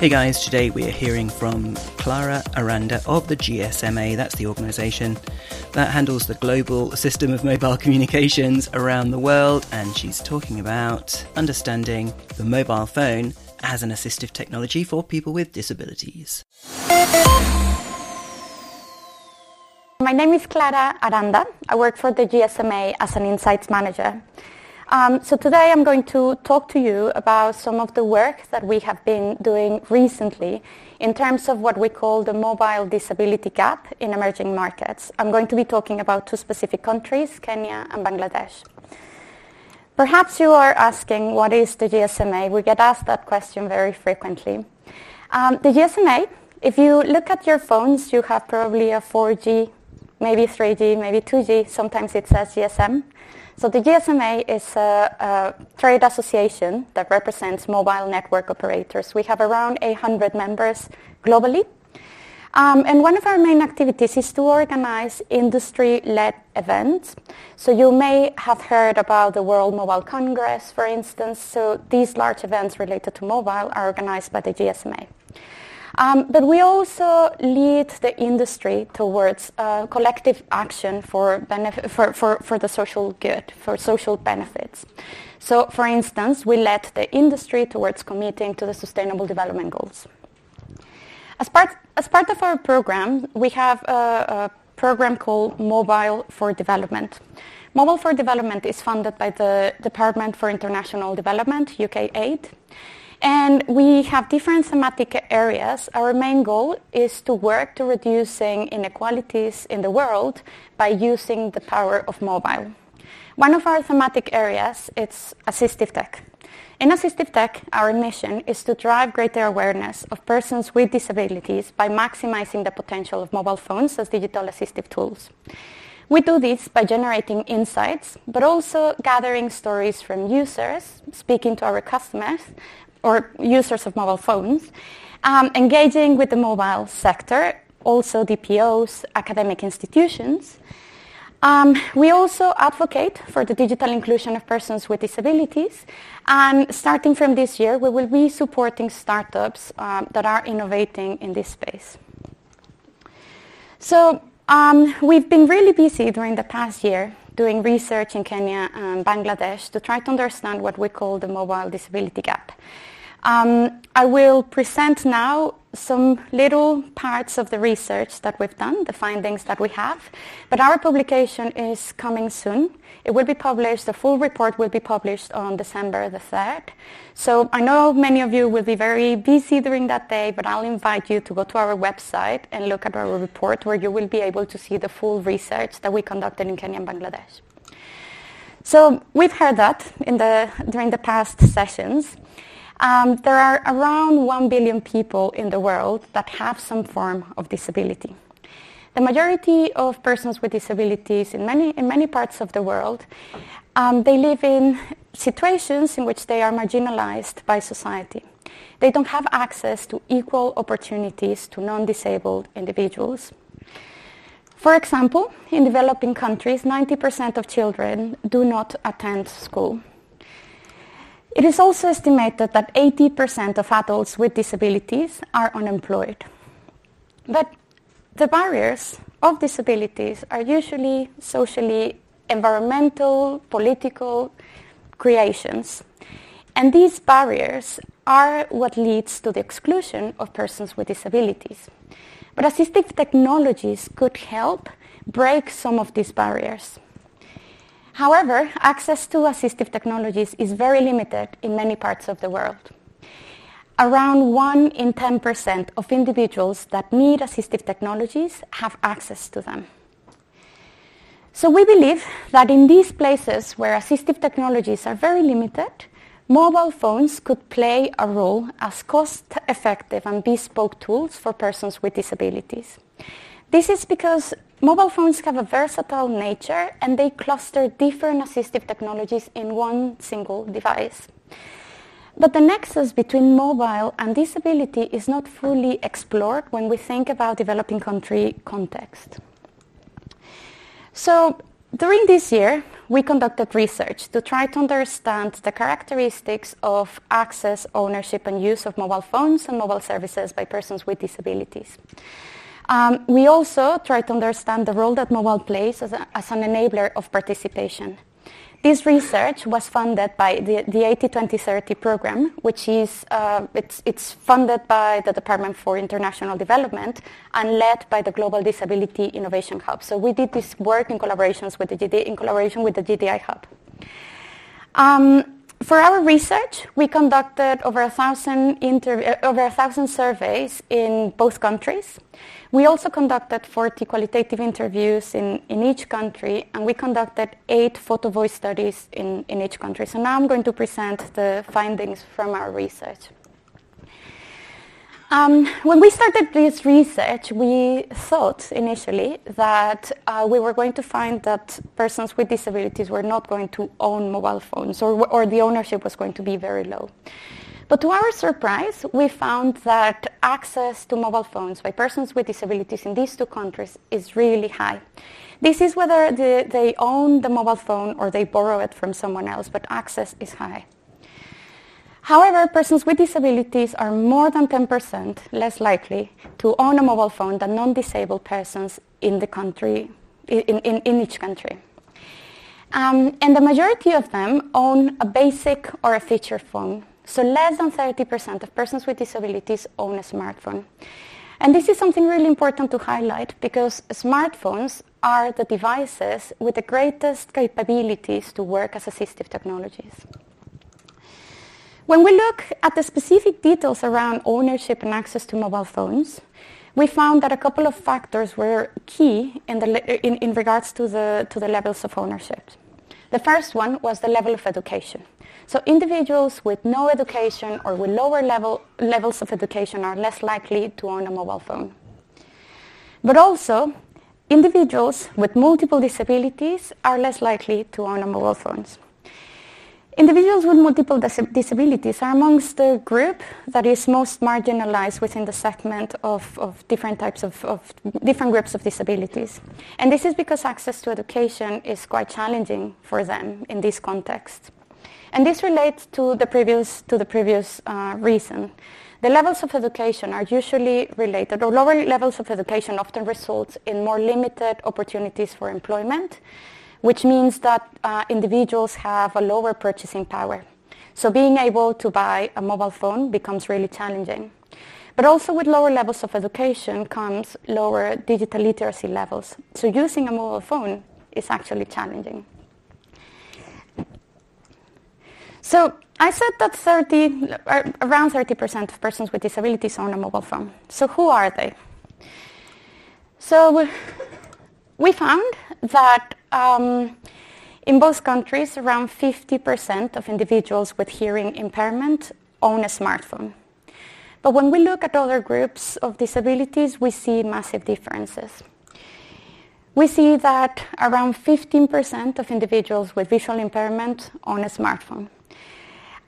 Hey guys, today we are hearing from Clara Aranda of the GSMA, that's the organisation that handles the global system of mobile communications around the world, and she's talking about understanding the mobile phone as an assistive technology for people with disabilities. My name is Clara Aranda. I work for the GSMA as an insights manager. Um, so today I'm going to talk to you about some of the work that we have been doing recently in terms of what we call the mobile disability gap in emerging markets. I'm going to be talking about two specific countries, Kenya and Bangladesh. Perhaps you are asking what is the GSMA? We get asked that question very frequently. Um, the GSMA, if you look at your phones, you have probably a 4G, maybe 3G, maybe 2G. Sometimes it says GSM. So the GSMA is a, a, trade association that represents mobile network operators. We have around 800 members globally. Um, and one of our main activities is to organize industry-led events. So you may have heard about the World Mobile Congress, for instance. So these large events related to mobile are organized by the GSMA. Um, but we also lead the industry towards uh, collective action for, benef- for, for, for the social good, for social benefits. So, for instance, we led the industry towards committing to the Sustainable Development Goals. As part, as part of our program, we have a, a program called Mobile for Development. Mobile for Development is funded by the Department for International Development, UK Aid. And we have different thematic areas. Our main goal is to work to reducing inequalities in the world by using the power of mobile. One of our thematic areas is assistive tech. In assistive tech, our mission is to drive greater awareness of persons with disabilities by maximizing the potential of mobile phones as digital assistive tools. We do this by generating insights, but also gathering stories from users, speaking to our customers, or users of mobile phones, um, engaging with the mobile sector, also DPOs, academic institutions. Um, we also advocate for the digital inclusion of persons with disabilities, and starting from this year, we will be supporting startups um, that are innovating in this space. So um, we've been really busy during the past year doing research in Kenya and Bangladesh to try to understand what we call the mobile disability gap. Um, I will present now some little parts of the research that we've done, the findings that we have, but our publication is coming soon. It will be published, the full report will be published on December the 3rd. So I know many of you will be very busy during that day, but I'll invite you to go to our website and look at our report where you will be able to see the full research that we conducted in Kenya and Bangladesh. So we've heard that in the, during the past sessions. Um, there are around 1 billion people in the world that have some form of disability. The majority of persons with disabilities in many, in many parts of the world, um, they live in situations in which they are marginalized by society. They don't have access to equal opportunities to non-disabled individuals. For example, in developing countries, 90% of children do not attend school. It is also estimated that 80% of adults with disabilities are unemployed. But the barriers of disabilities are usually socially, environmental, political creations. And these barriers are what leads to the exclusion of persons with disabilities. But assistive technologies could help break some of these barriers. However, access to assistive technologies is very limited in many parts of the world. Around 1 in 10% of individuals that need assistive technologies have access to them. So we believe that in these places where assistive technologies are very limited, mobile phones could play a role as cost-effective and bespoke tools for persons with disabilities. This is because mobile phones have a versatile nature and they cluster different assistive technologies in one single device. But the nexus between mobile and disability is not fully explored when we think about developing country context. So during this year, we conducted research to try to understand the characteristics of access, ownership, and use of mobile phones and mobile services by persons with disabilities. Um, we also tried to understand the role that mobile plays as, a, as an enabler of participation. This research was funded by the, the AT2030 program, which is uh, it's, it's funded by the Department for International Development and led by the Global Disability Innovation Hub. So we did this work in collaborations with the GD, in collaboration with the GDI Hub. Um, for our research, we conducted over a thousand, over a thousand surveys in both countries. We also conducted 40 qualitative interviews in, in each country, and we conducted eight photo voice studies in, in each country. So now I'm going to present the findings from our research. Um, when we started this research, we thought initially that uh, we were going to find that persons with disabilities were not going to own mobile phones or, or the ownership was going to be very low. But to our surprise, we found that access to mobile phones by persons with disabilities in these two countries is really high. This is whether the, they own the mobile phone or they borrow it from someone else, but access is high. However, persons with disabilities are more than 10% less likely to own a mobile phone than non-disabled persons in the country, in, in, in each country. Um, and the majority of them own a basic or a feature phone, so less than 30% of persons with disabilities own a smartphone. And this is something really important to highlight because smartphones are the devices with the greatest capabilities to work as assistive technologies. When we look at the specific details around ownership and access to mobile phones, we found that a couple of factors were key in, the, in, in regards to the, to the levels of ownership. The first one was the level of education. So individuals with no education or with lower level, levels of education are less likely to own a mobile phone. But also, individuals with multiple disabilities are less likely to own a mobile phones. Individuals with multiple dis- disabilities are amongst the group that is most marginalized within the segment of, of different types of, of, different groups of disabilities. And this is because access to education is quite challenging for them in this context. And this relates to the previous, to the previous uh, reason. The levels of education are usually related, or lower levels of education often result in more limited opportunities for employment, which means that uh, individuals have a lower purchasing power. So being able to buy a mobile phone becomes really challenging. But also with lower levels of education comes lower digital literacy levels. So using a mobile phone is actually challenging. So I said that 30, uh, around 30% of persons with disabilities own a mobile phone. So who are they? So we found that um, in both countries, around 50% of individuals with hearing impairment own a smartphone. But when we look at other groups of disabilities, we see massive differences. We see that around 15% of individuals with visual impairment own a smartphone.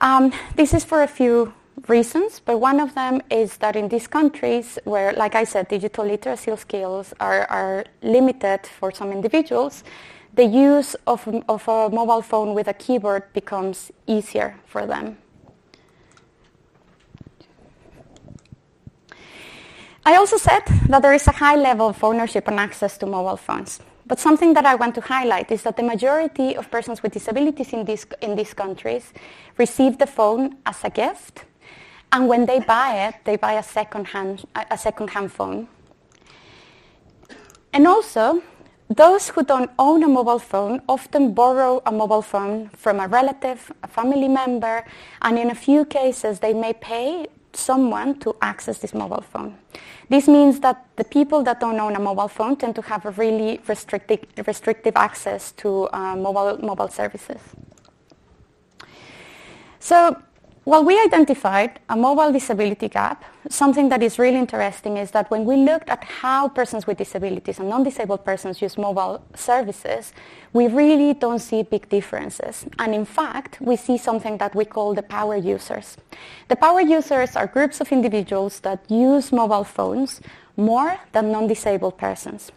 Um, this is for a few reasons, but one of them is that in these countries where, like I said, digital literacy skills are, are limited for some individuals, the use of, of a mobile phone with a keyboard becomes easier for them. I also said that there is a high level of ownership and access to mobile phones. But something that I want to highlight is that the majority of persons with disabilities in these, in these countries receive the phone as a gift, and when they buy it, they buy a second-hand, a second-hand phone. And also, those who don't own a mobile phone often borrow a mobile phone from a relative, a family member, and in a few cases they may pay someone to access this mobile phone. This means that the people that don't own a mobile phone tend to have a really restrictive, restrictive access to uh, mobile, mobile services. So well, we identified a mobile disability gap. Something that is really interesting is that when we looked at how persons with disabilities and non-disabled persons use mobile services, we really don't see big differences. And in fact, we see something that we call the power users. The power users are groups of individuals that use mobile phones more than non-disabled persons.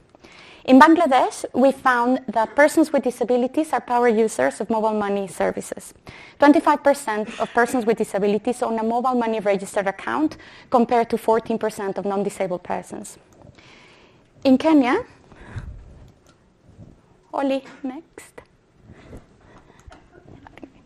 In Bangladesh, we found that persons with disabilities are power users of mobile money services. 25% of persons with disabilities own a mobile money registered account compared to 14% of non-disabled persons. In Kenya, Oli, next.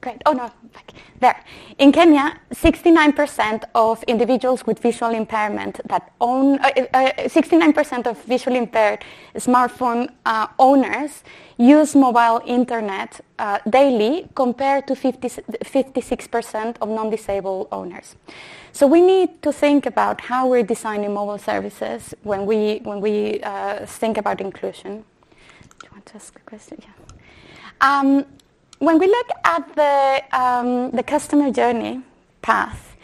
Great. Oh, no, back there. In Kenya, 69% of individuals with visual impairment that own, uh, uh, 69% of visually impaired smartphone uh, owners use mobile internet uh, daily compared to 50, 56% of non-disabled owners. So we need to think about how we're designing mobile services when we, when we uh, think about inclusion. Do you want to ask a question? Yeah. Um, when we look at the, um, the customer journey path,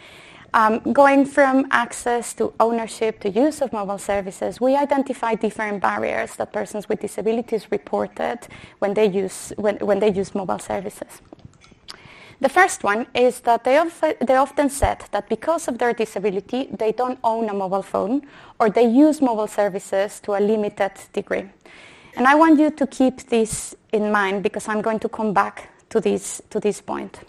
um, going from access to ownership to use of mobile services, we identify different barriers that persons with disabilities reported when they use, when, when they use mobile services. The first one is that they, often, they often said that because of their disability, they don't own a mobile phone or they use mobile services to a limited degree. And I want you to keep this in mind because I'm going to come back to this, to this point.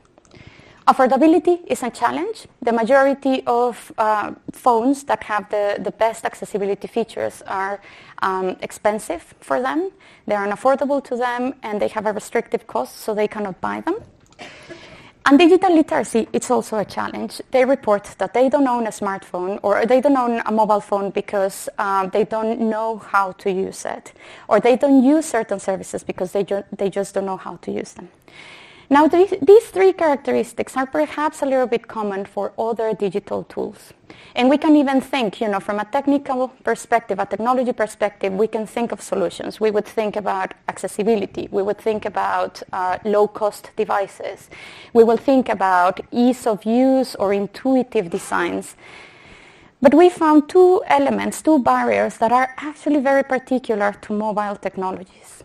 Affordability is a challenge. The majority of uh, phones that have the, the best accessibility features are um, expensive for them. They are unaffordable to them and they have a restrictive cost, so they cannot buy them. And digital literacy, it's also a challenge. They report that they don't own a smartphone or they don't own a mobile phone because um, they don't know how to use it. Or they don't use certain services because they, ju- they just don't know how to use them. Now, these, these three characteristics are perhaps a little bit common for other digital tools. And we can even think, you know, from a technical perspective, a technology perspective, we can think of solutions. We would think about accessibility. We would think about uh, low-cost devices. We will think about ease of use or intuitive designs. But we found two elements, two barriers that are actually very particular to mobile technologies.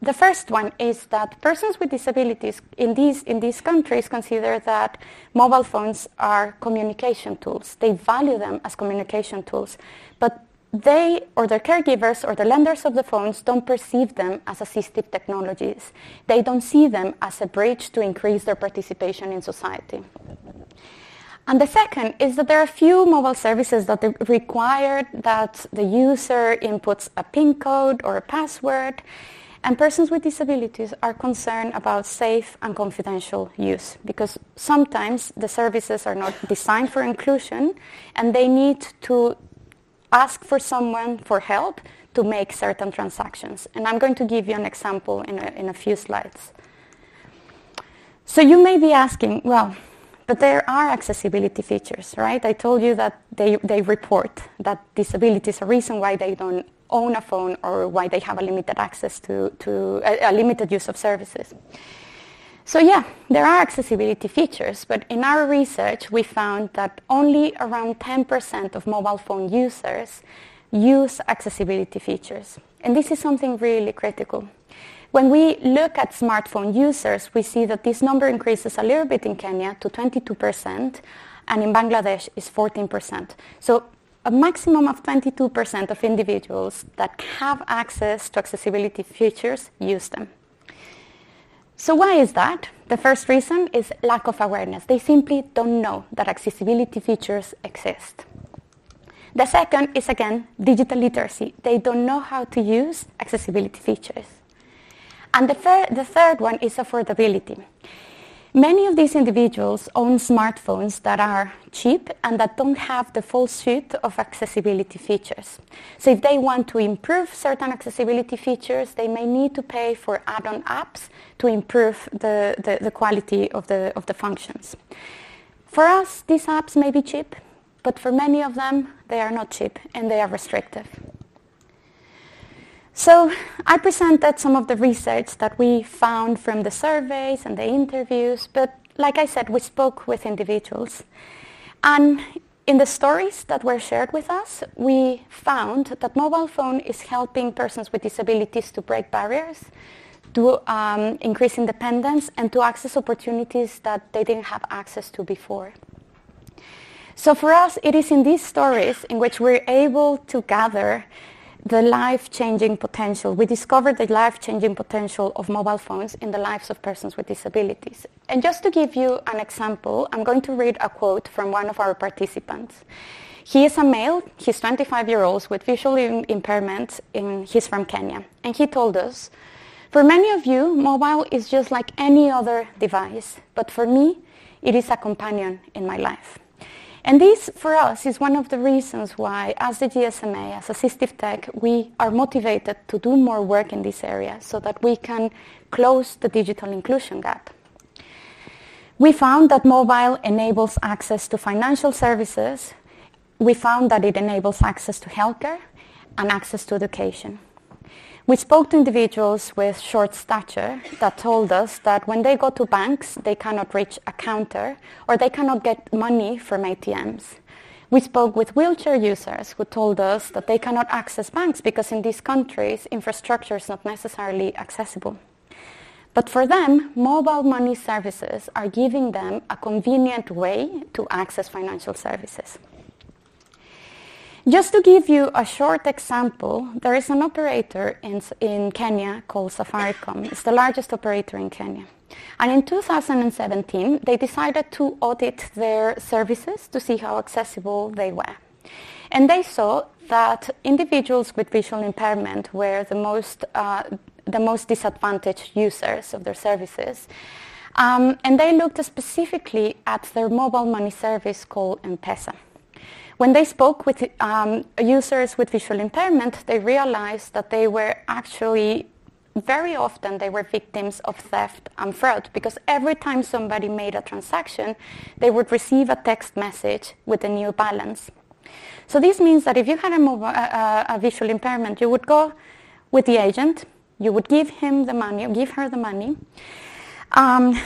The first one is that persons with disabilities in these, in these countries consider that mobile phones are communication tools. They value them as communication tools, but they or their caregivers or the lenders of the phones don't perceive them as assistive technologies. They don't see them as a bridge to increase their participation in society. And the second is that there are few mobile services that require that the user inputs a PIN code or a password and persons with disabilities are concerned about safe and confidential use because sometimes the services are not designed for inclusion and they need to ask for someone for help to make certain transactions. And I'm going to give you an example in a, in a few slides. So you may be asking, well, but there are accessibility features, right? I told you that they, they report that disability is a reason why they don't own a phone or why they have a limited access to, to a, a limited use of services. So yeah, there are accessibility features, but in our research we found that only around 10% of mobile phone users use accessibility features. And this is something really critical. When we look at smartphone users, we see that this number increases a little bit in Kenya to 22%, and in Bangladesh is 14%. So a maximum of 22% of individuals that have access to accessibility features use them. So why is that? The first reason is lack of awareness. They simply don't know that accessibility features exist. The second is again digital literacy. They don't know how to use accessibility features. And the, fir- the third one is affordability. Many of these individuals own smartphones that are cheap and that don't have the full suite of accessibility features. So if they want to improve certain accessibility features, they may need to pay for add-on apps to improve the, the, the quality of the, of the functions. For us, these apps may be cheap, but for many of them, they are not cheap and they are restrictive. So I presented some of the research that we found from the surveys and the interviews, but like I said, we spoke with individuals. And in the stories that were shared with us, we found that mobile phone is helping persons with disabilities to break barriers, to um, increase independence, and to access opportunities that they didn't have access to before. So for us, it is in these stories in which we're able to gather the life-changing potential. We discovered the life-changing potential of mobile phones in the lives of persons with disabilities. And just to give you an example, I'm going to read a quote from one of our participants. He is a male, he's 25 years old with visual impairment, and he's from Kenya. And he told us, for many of you, mobile is just like any other device, but for me, it is a companion in my life. And this, for us, is one of the reasons why, as the GSMA, as Assistive Tech, we are motivated to do more work in this area so that we can close the digital inclusion gap. We found that mobile enables access to financial services. We found that it enables access to healthcare and access to education. We spoke to individuals with short stature that told us that when they go to banks, they cannot reach a counter or they cannot get money from ATMs. We spoke with wheelchair users who told us that they cannot access banks because in these countries, infrastructure is not necessarily accessible. But for them, mobile money services are giving them a convenient way to access financial services. Just to give you a short example, there is an operator in, in Kenya called Safaricom. It's the largest operator in Kenya. And in 2017, they decided to audit their services to see how accessible they were. And they saw that individuals with visual impairment were the most, uh, the most disadvantaged users of their services. Um, and they looked specifically at their mobile money service called M-Pesa. When they spoke with um, users with visual impairment, they realized that they were actually very often they were victims of theft and fraud because every time somebody made a transaction, they would receive a text message with a new balance. So this means that if you had a, mobile, a, a visual impairment, you would go with the agent, you would give him the money, give her the money. Um,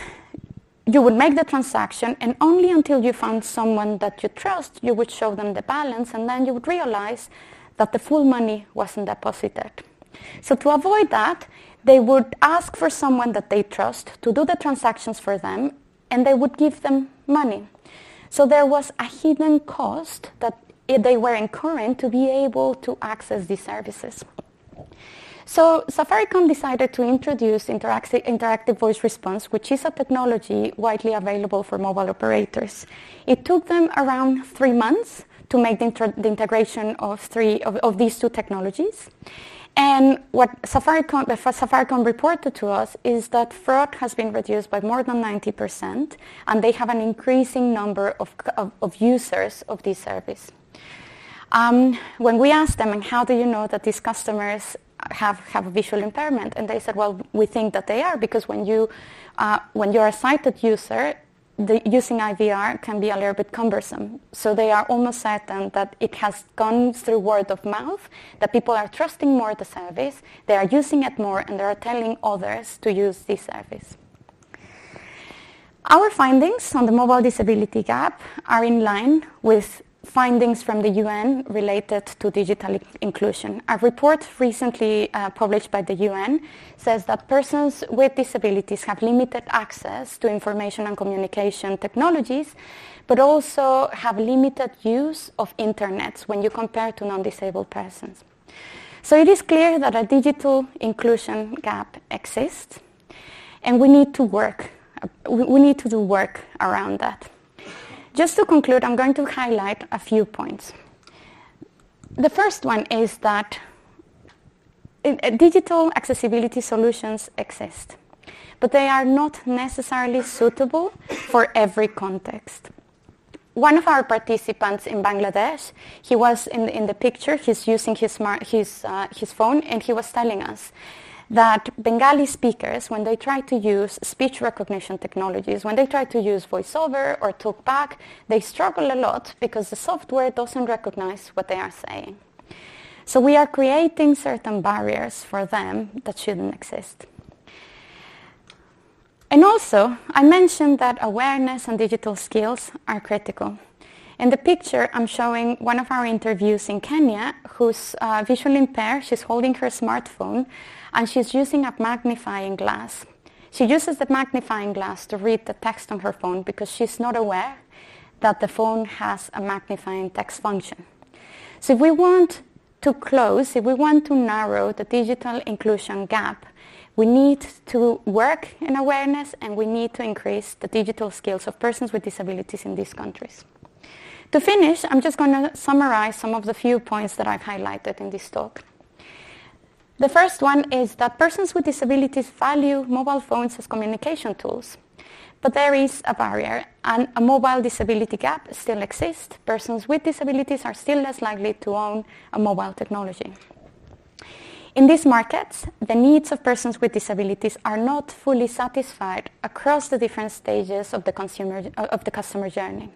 you would make the transaction and only until you found someone that you trust, you would show them the balance and then you would realize that the full money wasn't deposited. So to avoid that, they would ask for someone that they trust to do the transactions for them and they would give them money. So there was a hidden cost that they were incurring to be able to access these services. So Safaricom decided to introduce interactive, interactive voice response, which is a technology widely available for mobile operators. It took them around three months to make the, inter- the integration of, three, of, of these two technologies. And what Safaricom, Safaricom, reported to us is that fraud has been reduced by more than 90%, and they have an increasing number of, of, of users of this service. Um, when we asked them, and how do you know that these customers have, have a visual impairment? And they said, well, we think that they are because when, you, uh, when you're a sighted user, the, using IVR can be a little bit cumbersome. So they are almost certain that it has gone through word of mouth, that people are trusting more the service, they are using it more, and they are telling others to use this service. Our findings on the mobile disability gap are in line with findings from the UN related to digital inclusion. A report recently uh, published by the UN says that persons with disabilities have limited access to information and communication technologies, but also have limited use of internet when you compare to non-disabled persons. So it is clear that a digital inclusion gap exists, and we need to work. We need to do work around that. Just to conclude, I'm going to highlight a few points. The first one is that uh, digital accessibility solutions exist, but they are not necessarily suitable for every context. One of our participants in Bangladesh, he was in, in the picture, he's using his, smart, his, uh, his phone, and he was telling us that Bengali speakers, when they try to use speech recognition technologies, when they try to use voiceover or talkback, they struggle a lot because the software doesn't recognize what they are saying. So we are creating certain barriers for them that shouldn't exist. And also, I mentioned that awareness and digital skills are critical. In the picture, I'm showing one of our interviews in Kenya who's uh, visually impaired. She's holding her smartphone and she's using a magnifying glass. She uses the magnifying glass to read the text on her phone because she's not aware that the phone has a magnifying text function. So if we want to close, if we want to narrow the digital inclusion gap, we need to work in awareness and we need to increase the digital skills of persons with disabilities in these countries. To finish, I'm just going to summarize some of the few points that I've highlighted in this talk. The first one is that persons with disabilities value mobile phones as communication tools. But there is a barrier, and a mobile disability gap still exists. Persons with disabilities are still less likely to own a mobile technology. In these markets, the needs of persons with disabilities are not fully satisfied across the different stages of the, consumer, of the customer journey.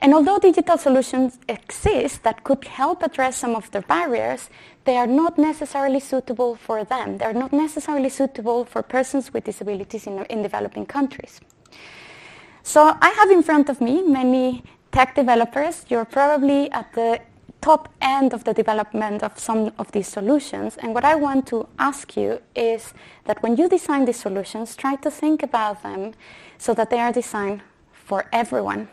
And although digital solutions exist that could help address some of the barriers, they are not necessarily suitable for them. They're not necessarily suitable for persons with disabilities in, in developing countries. So I have in front of me many tech developers. You're probably at the top end of the development of some of these solutions. And what I want to ask you is that when you design these solutions, try to think about them so that they are designed for everyone.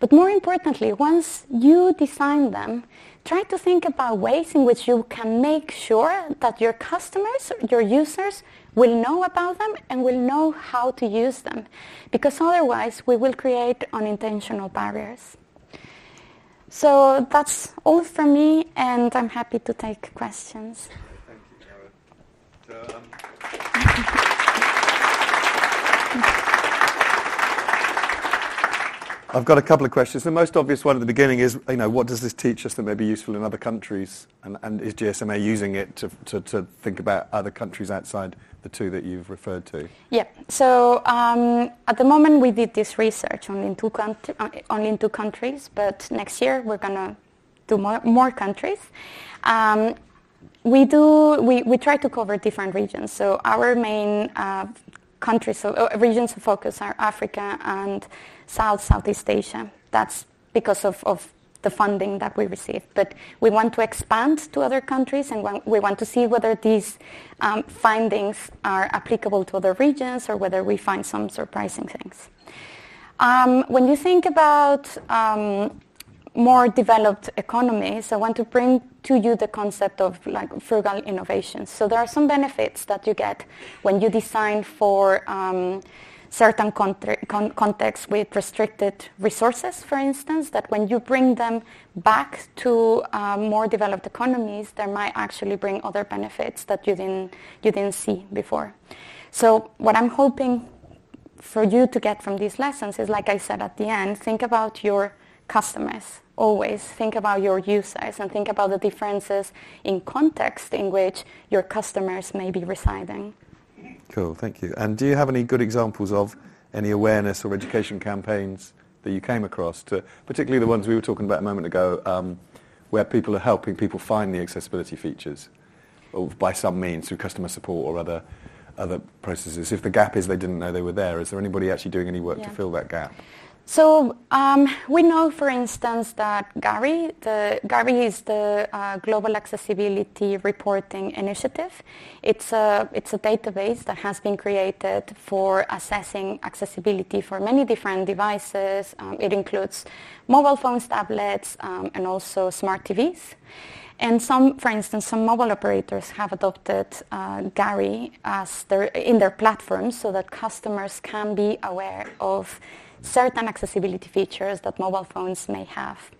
But more importantly, once you design them, try to think about ways in which you can make sure that your customers, your users, will know about them and will know how to use them. Because otherwise, we will create unintentional barriers. So that's all from me, and I'm happy to take questions. Thank you, Karen. So, um, I've got a couple of questions. The most obvious one at the beginning is, you know, what does this teach us that may be useful in other countries? And, and is GSMA using it to, to, to think about other countries outside the two that you've referred to? Yeah. So um, at the moment we did this research only in two uh, only in two countries, but next year we're gonna do more, more countries. Um, we do we, we try to cover different regions. So our main uh, countries, uh, regions of focus are Africa and South Southeast Asia. That's because of, of the funding that we receive. But we want to expand to other countries and we want to see whether these um, findings are applicable to other regions or whether we find some surprising things. Um, when you think about um, more developed economies, I want to bring to you the concept of like frugal innovations. So there are some benefits that you get when you design for um, certain con- contexts with restricted resources, for instance, that when you bring them back to uh, more developed economies, there might actually bring other benefits that you didn't, you didn't see before. So what I'm hoping for you to get from these lessons is, like I said at the end, think about your customers always think about your users and think about the differences in context in which your customers may be residing. Cool, thank you. And do you have any good examples of any awareness or education campaigns that you came across, to, particularly the ones we were talking about a moment ago, um, where people are helping people find the accessibility features or by some means through customer support or other, other processes? If the gap is they didn't know they were there, is there anybody actually doing any work yeah. to fill that gap? So um, we know, for instance, that GARI, the, GARI is the uh, Global Accessibility Reporting Initiative. It's a, it's a database that has been created for assessing accessibility for many different devices. Um, it includes mobile phones, tablets, um, and also smart TVs. And some, for instance, some mobile operators have adopted uh, GARI as their, in their platforms so that customers can be aware of certain accessibility features that mobile phones may have.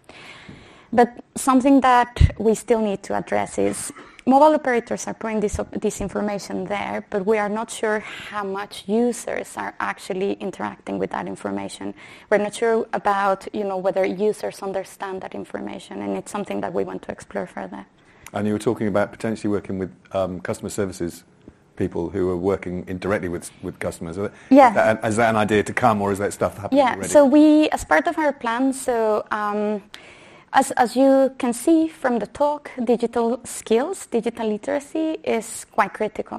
But something that we still need to address is mobile operators are putting this, this information there, but we are not sure how much users are actually interacting with that information. We're not sure about you know, whether users understand that information, and it's something that we want to explore further. And you were talking about potentially working with um, customer services people who are working directly with, with customers. Yeah. Is that, is that an idea to come or is that stuff happening yeah, already? so we, as part of our plan, so um, as, as you can see from the talk, digital skills, digital literacy is quite critical.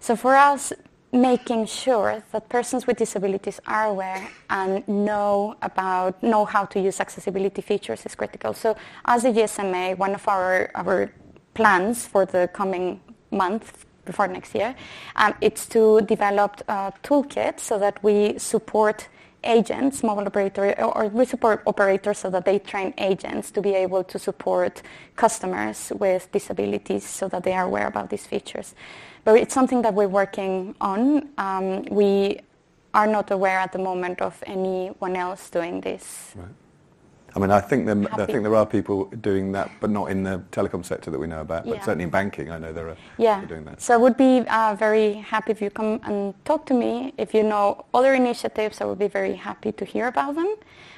So for us, making sure that persons with disabilities are aware and know about know how to use accessibility features is critical. So as a GSMA, one of our, our plans for the coming month before next year. Um, it's to develop a toolkit so that we support agents, mobile operator, or we support operators so that they train agents to be able to support customers with disabilities so that they are aware about these features. But it's something that we're working on. Um, we are not aware at the moment of anyone else doing this. Right. I mean, I think, there, I think there are people doing that, but not in the telecom sector that we know about. But yeah. certainly in banking, I know there are yeah. people doing that. So I would be uh, very happy if you come and talk to me. If you know other initiatives, I would be very happy to hear about them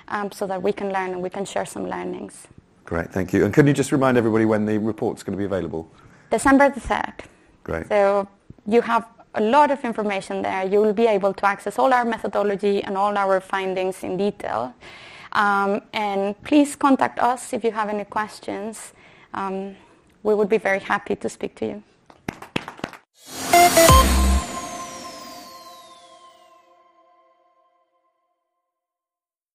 um, so that we can learn and we can share some learnings. Great, thank you. And can you just remind everybody when the report's going to be available? December the 3rd. Great. So you have a lot of information there. You will be able to access all our methodology and all our findings in detail. Um, and please contact us if you have any questions. Um, we would be very happy to speak to you.